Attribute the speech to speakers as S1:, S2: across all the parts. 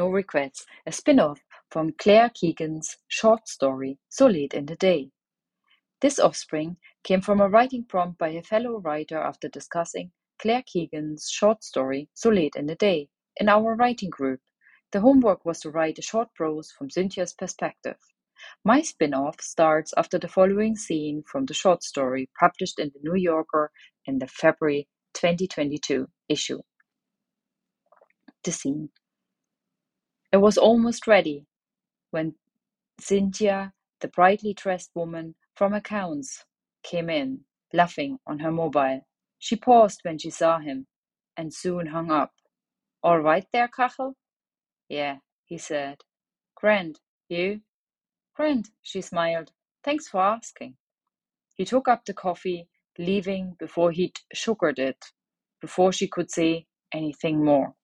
S1: No Regrets, a spin-off from Claire Keegan's short story So Late in the Day. This offspring came from a writing prompt by a fellow writer after discussing Claire Keegan's short story So Late in the Day in our writing group. The homework was to write a short prose from Cynthia's perspective. My spin-off starts after the following scene from the short story published in the New Yorker in the February 2022 issue. The scene. It was almost ready when Cynthia, the brightly dressed woman from accounts, came in, laughing on her mobile. She paused when she saw him, and soon hung up. All right there, Cashel? Yeah, he said. Grand, you? Grand, she smiled. Thanks for asking. He took up the coffee, leaving before he'd sugared it, before she could say anything more.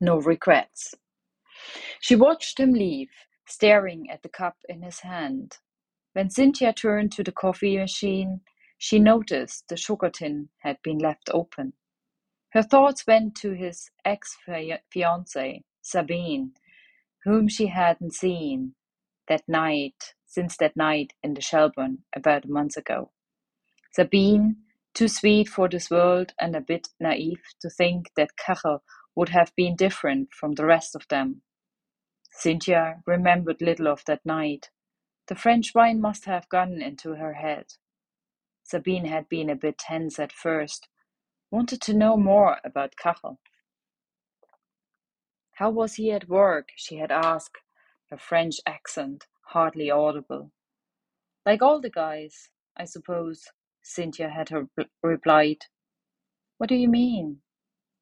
S1: No regrets. She watched him leave, staring at the cup in his hand. When Cynthia turned to the coffee machine, she noticed the sugar tin had been left open. Her thoughts went to his ex fiancee, Sabine, whom she hadn't seen that night since that night in the Shelbourne about a month ago. Sabine, too sweet for this world and a bit naive to think that Cashel would have been different from the rest of them. Cynthia remembered little of that night. The French wine must have gotten into her head. Sabine had been a bit tense at first, wanted to know more about Cashel. How was he at work? she had asked, her French accent hardly audible. Like all the guys, I suppose, Cynthia had replied. What do you mean?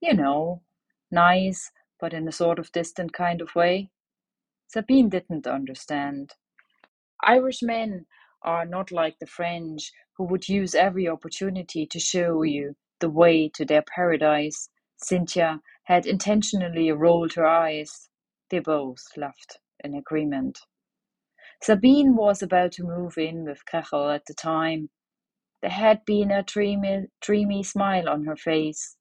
S1: You know, nice, but in a sort of distant kind of way. Sabine didn't understand. Irish men are not like the French, who would use every opportunity to show you the way to their paradise. Cynthia had intentionally rolled her eyes. They both laughed in agreement. Sabine was about to move in with Cashel at the time. There had been a dreamy, dreamy smile on her face.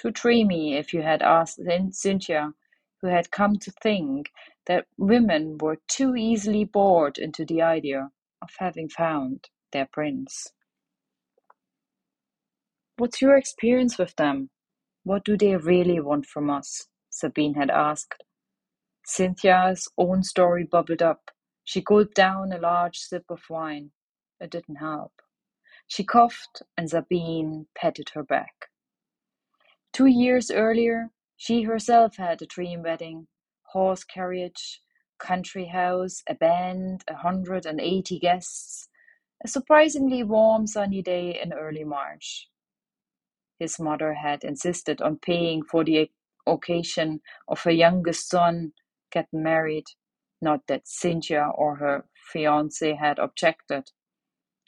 S1: Too dreamy if you had asked Cynthia, who had come to think that women were too easily bored into the idea of having found their prince. What's your experience with them? What do they really want from us? Sabine had asked. Cynthia's own story bubbled up. She gulped down a large sip of wine. It didn't help. She coughed, and Sabine patted her back. Two years earlier, she herself had a dream wedding, horse carriage, country house, a band, a hundred and eighty guests, a surprisingly warm sunny day in early March. His mother had insisted on paying for the occasion of her youngest son getting married, not that Cynthia or her fiance had objected.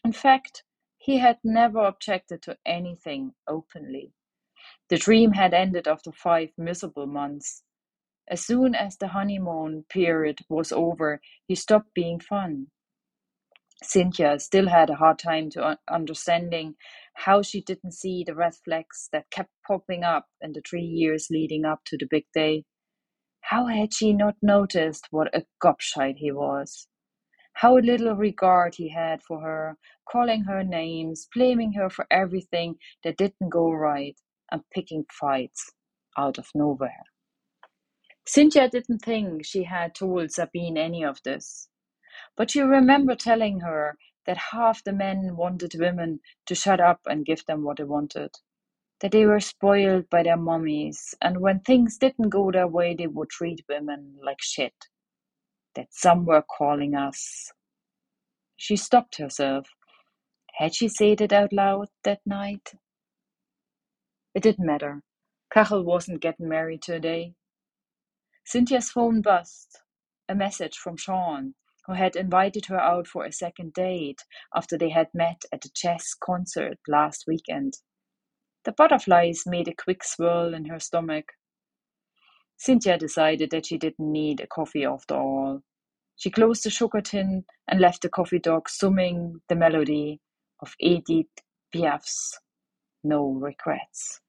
S1: In fact, he had never objected to anything openly. The dream had ended after five miserable months. As soon as the honeymoon period was over, he stopped being fun. Cynthia still had a hard time to understanding how she didn't see the red flags that kept popping up in the three years leading up to the big day. How had she not noticed what a gobshite he was? How little regard he had for her, calling her names, blaming her for everything that didn't go right and picking fights out of nowhere. Cynthia didn't think she had told Sabine any of this, but she remembered telling her that half the men wanted women to shut up and give them what they wanted, that they were spoiled by their mummies, and when things didn't go their way, they would treat women like shit, that some were calling us. She stopped herself. Had she said it out loud that night? It didn't matter. Cashel wasn't getting married today. Cynthia's phone buzzed. A message from Sean, who had invited her out for a second date after they had met at a chess concert last weekend. The butterflies made a quick swirl in her stomach. Cynthia decided that she didn't need a coffee after all. She closed the sugar tin and left the coffee dog summing the melody of Edith Piaf's No Regrets.